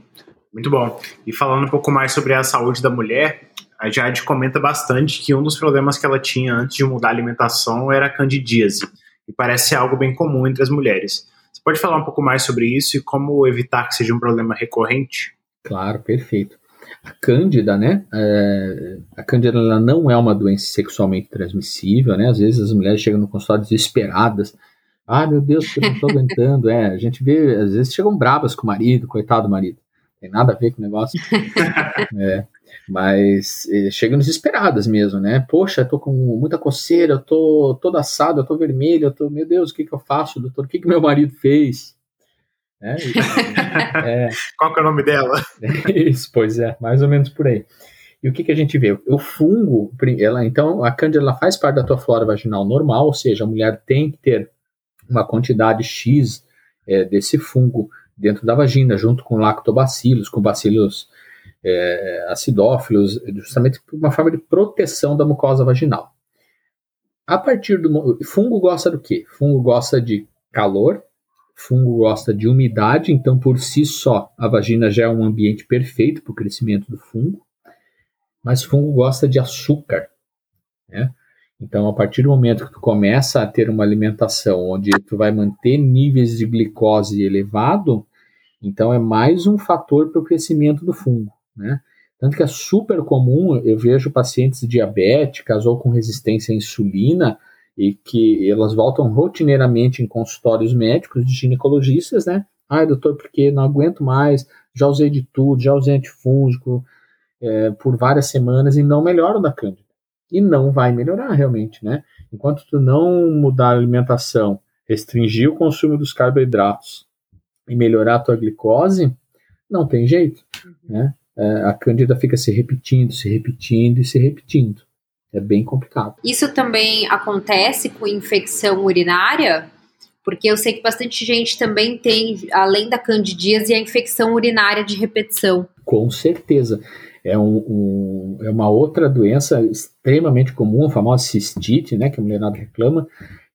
Muito bom. E falando um pouco mais sobre a saúde da mulher, a Jade comenta bastante que um dos problemas que ela tinha antes de mudar a alimentação era a candidíase. E parece ser algo bem comum entre as mulheres. Você pode falar um pouco mais sobre isso e como evitar que seja um problema recorrente? Claro, perfeito. A cândida, né? É, a cândida ela não é uma doença sexualmente transmissível, né? Às vezes as mulheres chegam no consultório desesperadas ah, meu Deus, eu não estou aguentando. É, a gente vê, às vezes chegam brabas com o marido, coitado do marido. Tem nada a ver com o negócio. é, mas eh, chegam desesperadas mesmo, né? Poxa, eu tô com muita coceira, eu tô todo assado, eu tô vermelho, eu tô, meu Deus, o que que eu faço, doutor? O que que meu marido fez? É, é, Qual que é o nome dela? isso, pois é, mais ou menos por aí. E o que, que a gente vê? O fungo, ela, então, a cândida ela faz parte da tua flora vaginal normal, ou seja, a mulher tem que ter uma quantidade X é, desse fungo dentro da vagina, junto com lactobacilos, com bacilos é, acidófilos, justamente por uma forma de proteção da mucosa vaginal. A partir do fungo gosta do quê? Fungo gosta de calor, fungo gosta de umidade, então por si só a vagina já é um ambiente perfeito para o crescimento do fungo. Mas fungo gosta de açúcar, né? Então, a partir do momento que tu começa a ter uma alimentação onde tu vai manter níveis de glicose elevado, então é mais um fator para o crescimento do fungo, né? Tanto que é super comum, eu vejo pacientes diabéticas ou com resistência à insulina e que elas voltam rotineiramente em consultórios médicos de ginecologistas, né? Ai, doutor, porque não aguento mais, já usei de tudo, já usei antifúngico é, por várias semanas e não melhoram da cândida e não vai melhorar realmente, né? Enquanto tu não mudar a alimentação, restringir o consumo dos carboidratos e melhorar a tua glicose, não tem jeito, né? É, a cândida fica se repetindo, se repetindo e se repetindo. É bem complicado. Isso também acontece com infecção urinária? Porque eu sei que bastante gente também tem, além da candidíase, a infecção urinária de repetição. Com certeza é, um, um, é uma outra doença extremamente comum, a famosa cistite, né, que a mulherada reclama,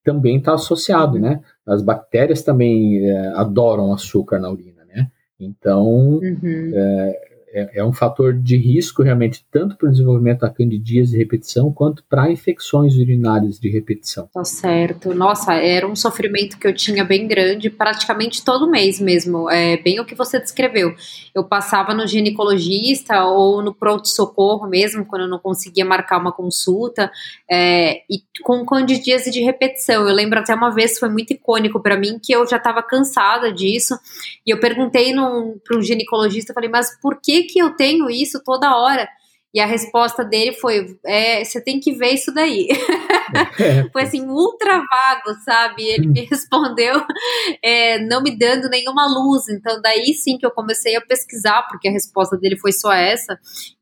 também está associado, né? As bactérias também é, adoram açúcar na urina, né? Então, uhum. é, é, é, um fator de risco realmente tanto para o desenvolvimento da candidíase de repetição quanto para infecções urinárias de repetição. Tá certo. Nossa, era um sofrimento que eu tinha bem grande, praticamente todo mês mesmo. É bem o que você descreveu. Eu passava no ginecologista ou no pronto-socorro mesmo, quando eu não conseguia marcar uma consulta, é, e com candidíase de repetição. Eu lembro até uma vez, foi muito icônico para mim, que eu já estava cansada disso, e eu perguntei para um ginecologista, falei, mas por que que eu tenho isso toda hora? E a resposta dele foi: é, você tem que ver isso daí. Foi assim, ultra vago, sabe? Ele me respondeu é, não me dando nenhuma luz. Então, daí sim que eu comecei a pesquisar, porque a resposta dele foi só essa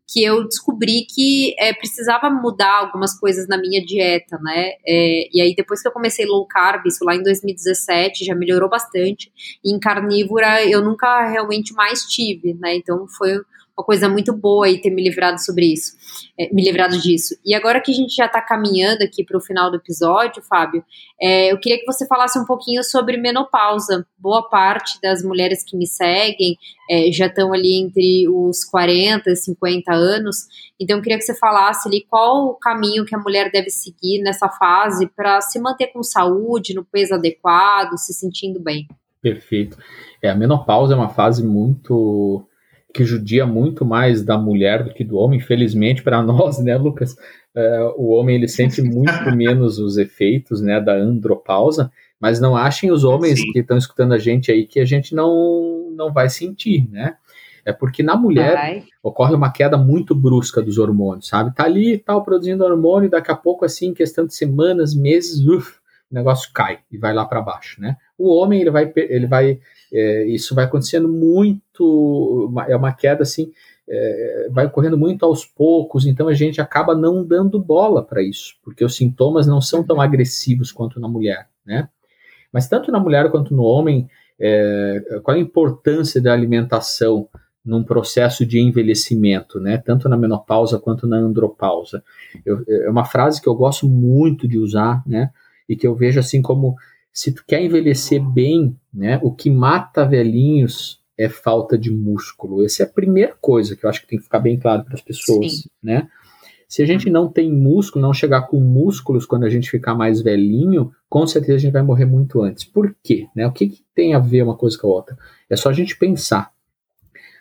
que eu descobri que é, precisava mudar algumas coisas na minha dieta, né? É, e aí depois que eu comecei low carb, isso lá em 2017, já melhorou bastante. E em carnívora eu nunca realmente mais tive, né? Então foi uma coisa muito boa aí ter me livrado sobre isso, é, me livrado disso. E agora que a gente já está caminhando aqui para o final do episódio, Fábio, é, eu queria que você falasse um pouquinho sobre menopausa. Boa parte das mulheres que me seguem é, já estão ali entre os 40 e 50 anos, então eu queria que você falasse ali qual o caminho que a mulher deve seguir nessa fase para se manter com saúde, no peso adequado, se sentindo bem. Perfeito. É, a menopausa é uma fase muito que judia muito mais da mulher do que do homem, infelizmente para nós, né, Lucas? Uh, o homem ele sente muito menos os efeitos, né, da andropausa, mas não achem os homens Sim. que estão escutando a gente aí que a gente não não vai sentir, né? É porque na mulher vai. ocorre uma queda muito brusca dos hormônios, sabe? Tá ali, tal, produzindo hormônio, e daqui a pouco, assim, em questão de semanas, meses, uf, o negócio cai e vai lá para baixo, né? O homem ele vai, ele vai é, isso vai acontecendo muito, é uma queda assim, é, vai ocorrendo muito aos poucos, então a gente acaba não dando bola para isso, porque os sintomas não são tão agressivos quanto na mulher, né? Mas tanto na mulher quanto no homem, é, qual a importância da alimentação num processo de envelhecimento, né? Tanto na menopausa quanto na andropausa. Eu, é uma frase que eu gosto muito de usar, né? E que eu vejo assim como se tu quer envelhecer bem, né, o que mata velhinhos é falta de músculo. Essa é a primeira coisa que eu acho que tem que ficar bem claro para as pessoas, Sim. né? Se a gente não tem músculo, não chegar com músculos quando a gente ficar mais velhinho, com certeza a gente vai morrer muito antes. Por quê? Né? O que, que tem a ver uma coisa com a outra? É só a gente pensar.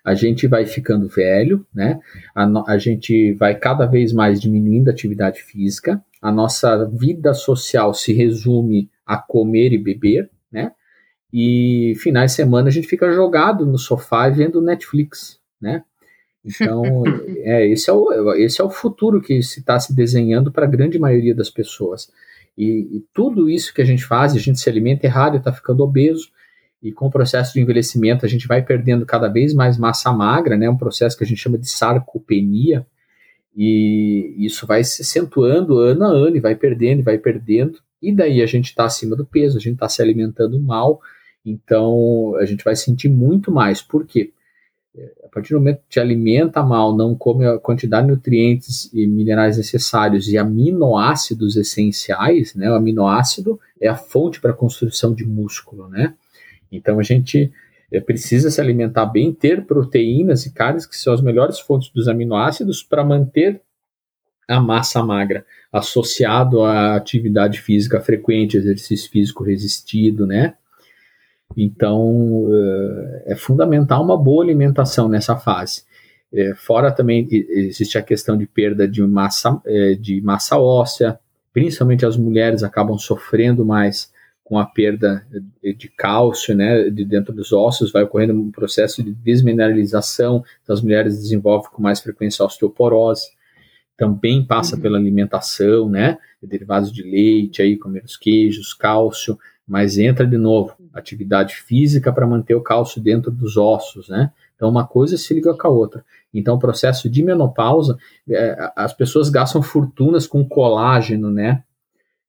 A gente vai ficando velho, né? A, a gente vai cada vez mais diminuindo a atividade física, a nossa vida social se resume a comer e beber, né? E finais de semana a gente fica jogado no sofá vendo Netflix, né? Então, é, esse, é o, esse é o futuro que se está se desenhando para a grande maioria das pessoas. E, e, tudo isso que a gente faz, a gente se alimenta errado, está ficando obeso, e com o processo de envelhecimento a gente vai perdendo cada vez mais massa magra, né? Um processo que a gente chama de sarcopenia, e isso vai se acentuando ano a ano, e vai perdendo, e vai perdendo, e daí a gente está acima do peso, a gente está se alimentando mal, então a gente vai sentir muito mais. Por quê? A partir do momento que te alimenta mal, não come a quantidade de nutrientes e minerais necessários e aminoácidos essenciais, né? O aminoácido é a fonte para a construção de músculo, né? Então a gente é, precisa se alimentar bem, ter proteínas e carnes que são as melhores fontes dos aminoácidos para manter a massa magra associado à atividade física frequente, exercício físico resistido, né? Então, eh, é fundamental uma boa alimentação nessa fase. Eh, fora também existe a questão de perda de massa, eh, de massa óssea, principalmente as mulheres acabam sofrendo mais com a perda de cálcio, né, de dentro dos ossos, vai ocorrendo um processo de desmineralização, então as mulheres desenvolvem com mais frequência osteoporose também passa uhum. pela alimentação, né? Derivados de leite, aí, comer os queijos, cálcio, mas entra de novo, atividade física para manter o cálcio dentro dos ossos, né? Então, uma coisa se liga com a outra. Então, o processo de menopausa, é, as pessoas gastam fortunas com colágeno, né?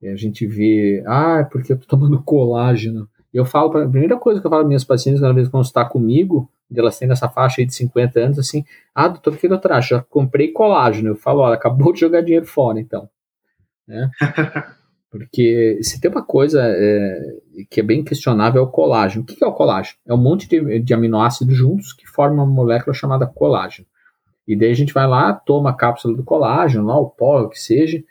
A gente vê, ah, é porque eu tô tomando colágeno. Eu falo, pra, a primeira coisa que eu falo para minhas pacientes, quando elas estar comigo, elas têm nessa faixa aí de 50 anos, assim, ah, doutor, o que acha? Já comprei colágeno. Eu falo, olha, acabou de jogar dinheiro fora, então. Né? Porque se tem uma coisa, é, que é bem questionável é o colágeno. O que é o colágeno? É um monte de, de aminoácidos juntos que formam uma molécula chamada colágeno. E daí a gente vai lá, toma a cápsula do colágeno, lá o pó, o que seja,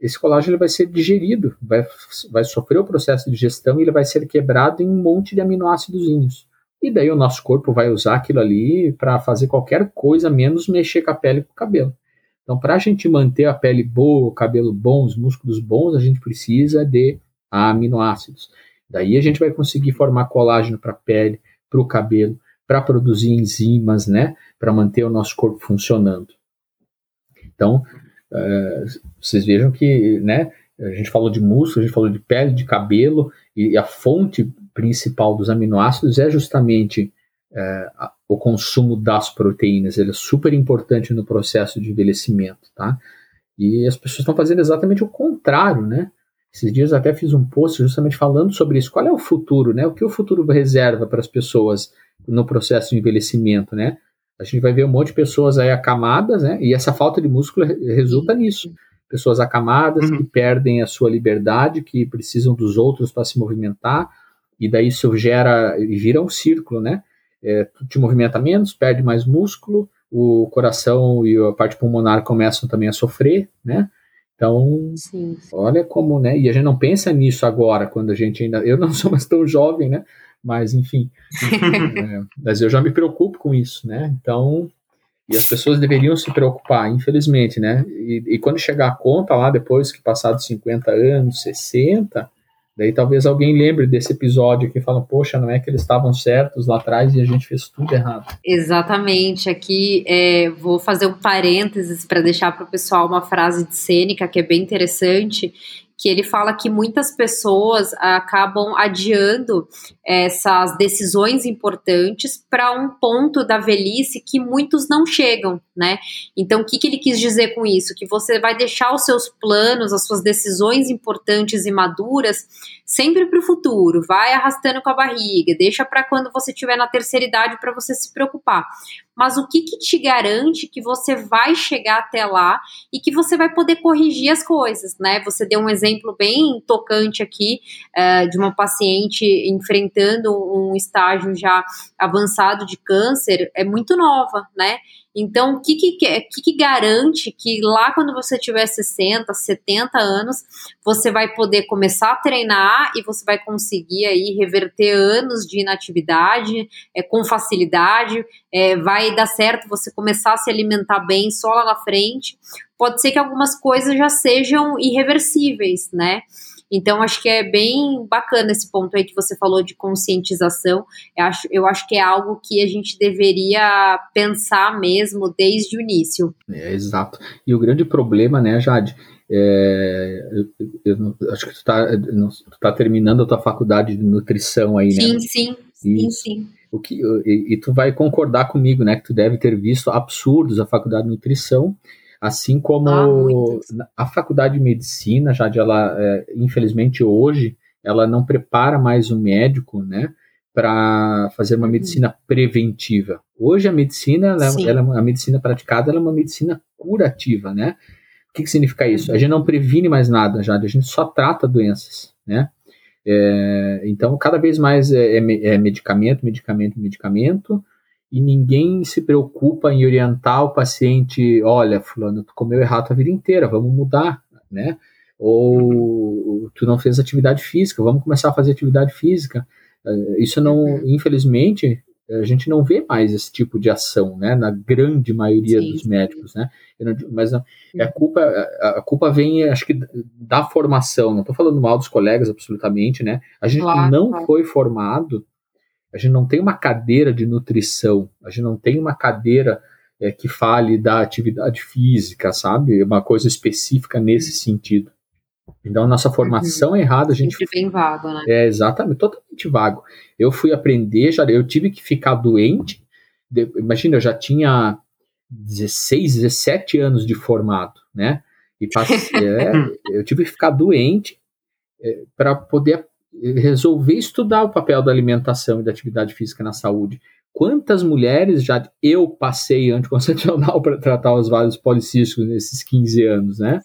esse colágeno ele vai ser digerido, vai, vai sofrer o processo de digestão e ele vai ser quebrado em um monte de aminoácidos. E daí o nosso corpo vai usar aquilo ali para fazer qualquer coisa, menos mexer com a pele e com o cabelo. Então, para a gente manter a pele boa, o cabelo bom, os músculos bons, a gente precisa de aminoácidos. Daí a gente vai conseguir formar colágeno para a pele, para o cabelo, para produzir enzimas, né, para manter o nosso corpo funcionando. Então, vocês vejam que, né, a gente falou de músculo, a gente falou de pele, de cabelo, e a fonte principal dos aminoácidos é justamente uh, o consumo das proteínas. Ele é super importante no processo de envelhecimento, tá? E as pessoas estão fazendo exatamente o contrário, né? Esses dias até fiz um post justamente falando sobre isso. Qual é o futuro, né? O que o futuro reserva para as pessoas no processo de envelhecimento, né? A gente vai ver um monte de pessoas aí acamadas, né? E essa falta de músculo resulta nisso. Pessoas acamadas uhum. que perdem a sua liberdade, que precisam dos outros para se movimentar, e daí isso gera e vira um círculo, né? É, tu te movimenta menos, perde mais músculo, o coração e a parte pulmonar começam também a sofrer, né? Então, Sim. olha como, né? E a gente não pensa nisso agora, quando a gente ainda. Eu não sou mais tão jovem, né? Mas, enfim. é, mas eu já me preocupo com isso, né? Então. E as pessoas deveriam se preocupar, infelizmente, né? E, e quando chegar a conta lá, depois que passar de 50 anos, 60, Daí talvez alguém lembre desse episódio que fala, poxa, não é que eles estavam certos lá atrás e a gente fez tudo errado. Exatamente. Aqui é, vou fazer um parênteses para deixar para o pessoal uma frase de Sêneca que é bem interessante, que ele fala que muitas pessoas acabam adiando essas decisões importantes para um ponto da velhice que muitos não chegam, né? Então, o que, que ele quis dizer com isso? Que você vai deixar os seus planos, as suas decisões importantes e maduras sempre para o futuro, vai arrastando com a barriga, deixa para quando você estiver na terceira idade para você se preocupar. Mas o que, que te garante que você vai chegar até lá e que você vai poder corrigir as coisas, né? Você deu um exemplo bem tocante aqui uh, de uma paciente enfrentando um estágio já avançado de câncer, é muito nova, né? Então, o que, que, que, que garante que lá quando você tiver 60, 70 anos, você vai poder começar a treinar e você vai conseguir aí reverter anos de inatividade é, com facilidade, é, vai dar certo você começar a se alimentar bem só lá na frente. Pode ser que algumas coisas já sejam irreversíveis, né? Então, acho que é bem bacana esse ponto aí que você falou de conscientização. Eu acho, eu acho que é algo que a gente deveria pensar mesmo desde o início. É, exato. E o grande problema, né, Jade, é, eu, eu, acho que tu está tá terminando a tua faculdade de nutrição aí, sim, né? Sim, sim, sim. O que, e, e, tu vai concordar comigo, né, que tu deve ter visto absurdos a faculdade de nutrição Assim como ah, a faculdade de medicina, já de ela, é, infelizmente hoje, ela não prepara mais o médico, né, para fazer uma uhum. medicina preventiva. Hoje a medicina, ela, ela, a medicina praticada, ela é uma medicina curativa, né? O que, que significa isso? A uhum. gente não previne mais nada, já, a gente só trata doenças, né? É, então, cada vez mais é, é, é medicamento, medicamento, medicamento, e ninguém se preocupa em orientar o paciente, olha, fulano, tu comeu errado a vida inteira, vamos mudar, né? Ou tu não fez atividade física, vamos começar a fazer atividade física. Eh, isso não, uhum. infelizmente, a gente não vê mais esse tipo de ação, né? Na grande maioria Sim. dos médicos, né? Mas a, a, culpa, a, a, culpa vem, acho que, da formação. Não estou falando mal dos colegas, absolutamente, né? A gente claro, não claro. foi formado a gente não tem uma cadeira de nutrição, a gente não tem uma cadeira é, que fale da atividade física, sabe? Uma coisa específica nesse sentido. Então, a nossa formação uhum. errada, a gente. Sempre bem vago, né? É, exatamente, totalmente vago. Eu fui aprender, já eu tive que ficar doente. De, imagina, eu já tinha 16, 17 anos de formado, né? E passei, é, eu tive que ficar doente é, para poder resolver estudar o papel da alimentação e da atividade física na saúde. Quantas mulheres já eu passei anticoncepcional para tratar os vários policísticos nesses 15 anos, né?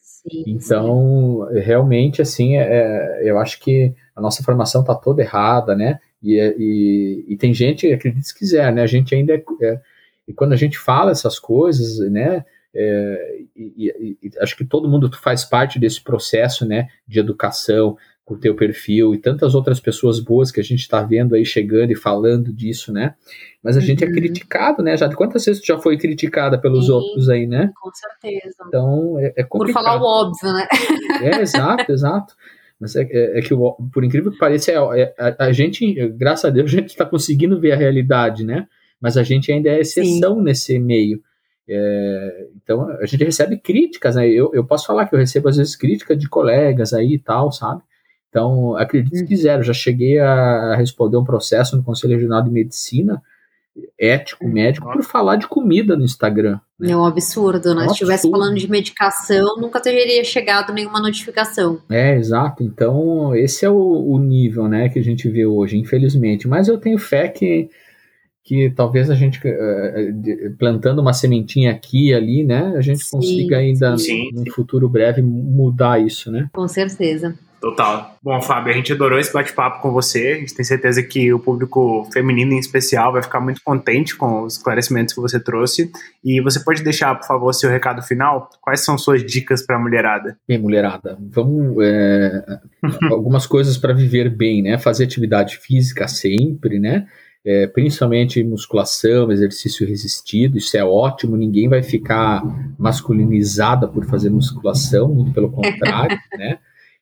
Sim, então, sim. realmente, assim, é, eu acho que a nossa formação está toda errada, né? E, e, e, tem gente, acredite se quiser, né? A gente ainda é, é, e quando a gente fala essas coisas, né? É, e, acho que todo mundo faz parte desse processo, né? De educação, o teu perfil e tantas outras pessoas boas que a gente está vendo aí chegando e falando disso, né? Mas a uhum. gente é uhum. criticado, né? Já quantas vezes tu já foi criticada pelos Sim, outros aí, né? Com certeza. Então é, é complicado. Por falar o óbvio, né? É, exato, exato. Mas é, é, é que, por incrível que pareça, é, é, a, a, gente, graças a Deus, a gente está conseguindo ver a realidade, né? Mas a gente ainda é exceção Sim. nesse meio. É, então a gente recebe críticas, né? Eu, eu posso falar que eu recebo às vezes críticas de colegas aí e tal, sabe? Então, acredite se uhum. quiser, já cheguei a responder um processo no Conselho Regional de Medicina, ético, médico, por falar de comida no Instagram. Né? É um absurdo, né? É um Se estivesse falando de medicação, nunca teria chegado nenhuma notificação. É, exato. Então, esse é o, o nível né, que a gente vê hoje, infelizmente. Mas eu tenho fé que que talvez a gente uh, plantando uma sementinha aqui e ali, né, a gente sim, consiga ainda sim, no futuro breve mudar isso, né? Com certeza. Total. Bom, Fábio, a gente adorou esse bate-papo com você. A gente tem certeza que o público feminino em especial vai ficar muito contente com os esclarecimentos que você trouxe. E você pode deixar, por favor, seu recado final? Quais são suas dicas para a mulherada? Bem, mulherada, vamos. É, algumas coisas para viver bem, né? Fazer atividade física sempre, né? É, principalmente musculação, exercício resistido, isso é ótimo, ninguém vai ficar masculinizada por fazer musculação, muito pelo contrário, né?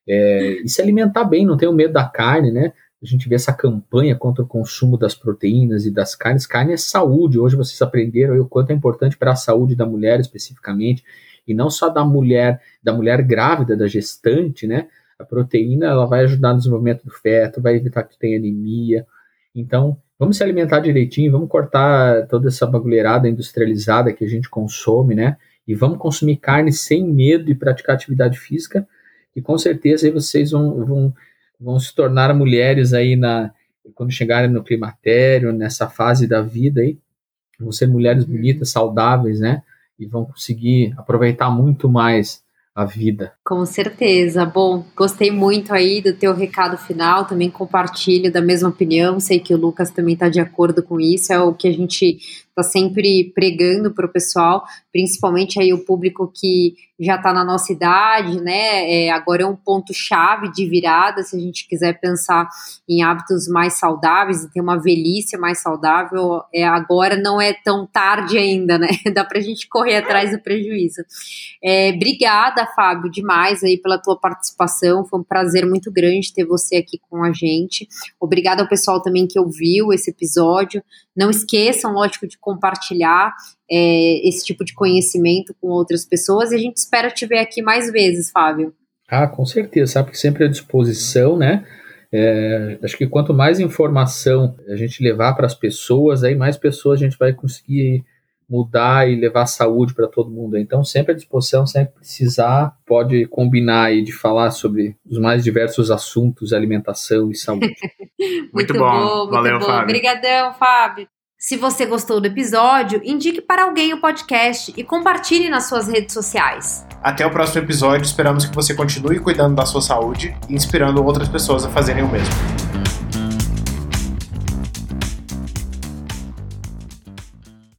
É, e se alimentar bem, não tenha medo da carne, né? A gente vê essa campanha contra o consumo das proteínas e das carnes. Carne é saúde. Hoje vocês aprenderam o quanto é importante para a saúde da mulher especificamente, e não só da mulher, da mulher grávida, da gestante, né? A proteína ela vai ajudar no desenvolvimento do feto, vai evitar que tenha anemia. Então, vamos se alimentar direitinho, vamos cortar toda essa bagulheirada industrializada que a gente consome, né? E vamos consumir carne sem medo e praticar atividade física e com certeza aí vocês vão, vão, vão se tornar mulheres aí na quando chegarem no climatério, nessa fase da vida aí, vão ser mulheres uhum. bonitas, saudáveis, né? E vão conseguir aproveitar muito mais a vida. Com certeza. Bom, gostei muito aí do teu recado final, também compartilho da mesma opinião, sei que o Lucas também está de acordo com isso, é o que a gente está sempre pregando para o pessoal, principalmente aí o público que já está na nossa idade, né? É, agora é um ponto chave de virada, se a gente quiser pensar em hábitos mais saudáveis e ter uma velhice mais saudável, é, agora não é tão tarde ainda, né? Dá para a gente correr atrás do prejuízo. É, obrigada, Fábio, demais aí pela tua participação, foi um prazer muito grande ter você aqui com a gente. Obrigada ao pessoal também que ouviu esse episódio. Não esqueçam, lógico, de compartilhar é, esse tipo de conhecimento com outras pessoas e a gente espera te ver aqui mais vezes, Fábio. Ah, com certeza, sabe que sempre à disposição, né? É, acho que quanto mais informação a gente levar para as pessoas, aí mais pessoas a gente vai conseguir mudar e levar saúde para todo mundo. Então, sempre à disposição, sempre precisar, pode combinar aí de falar sobre os mais diversos assuntos, alimentação e saúde. muito, muito, bom, bom muito valeu, bom. Fábio. Obrigadão, Fábio. Se você gostou do episódio, indique para alguém o podcast e compartilhe nas suas redes sociais. Até o próximo episódio, esperamos que você continue cuidando da sua saúde e inspirando outras pessoas a fazerem o mesmo.